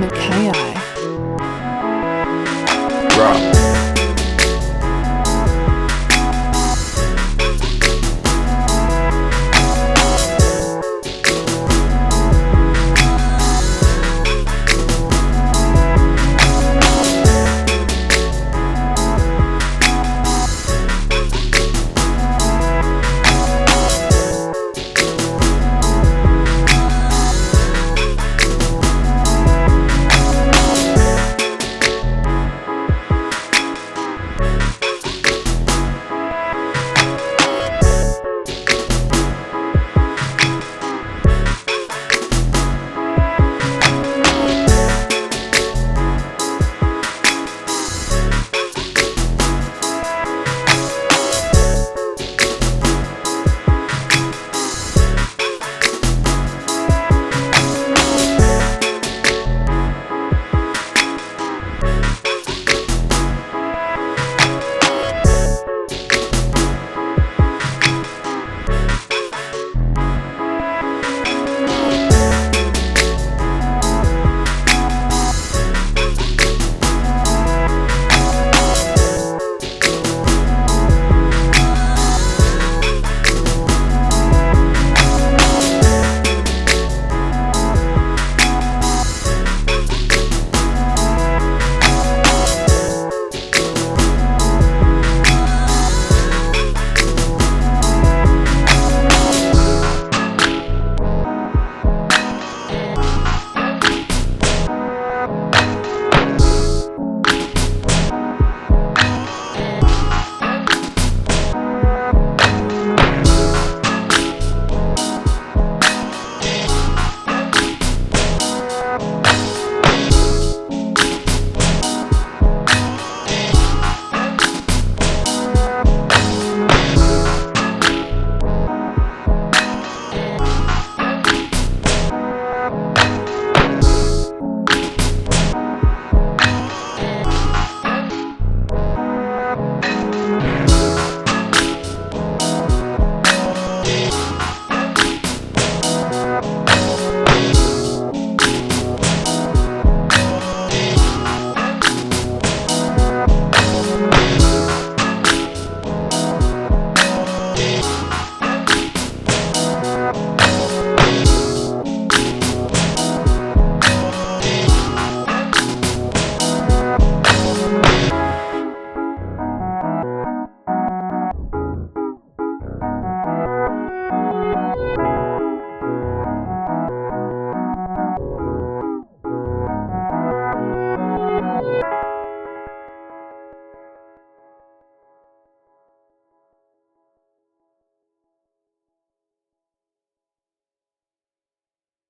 McKay. Rock.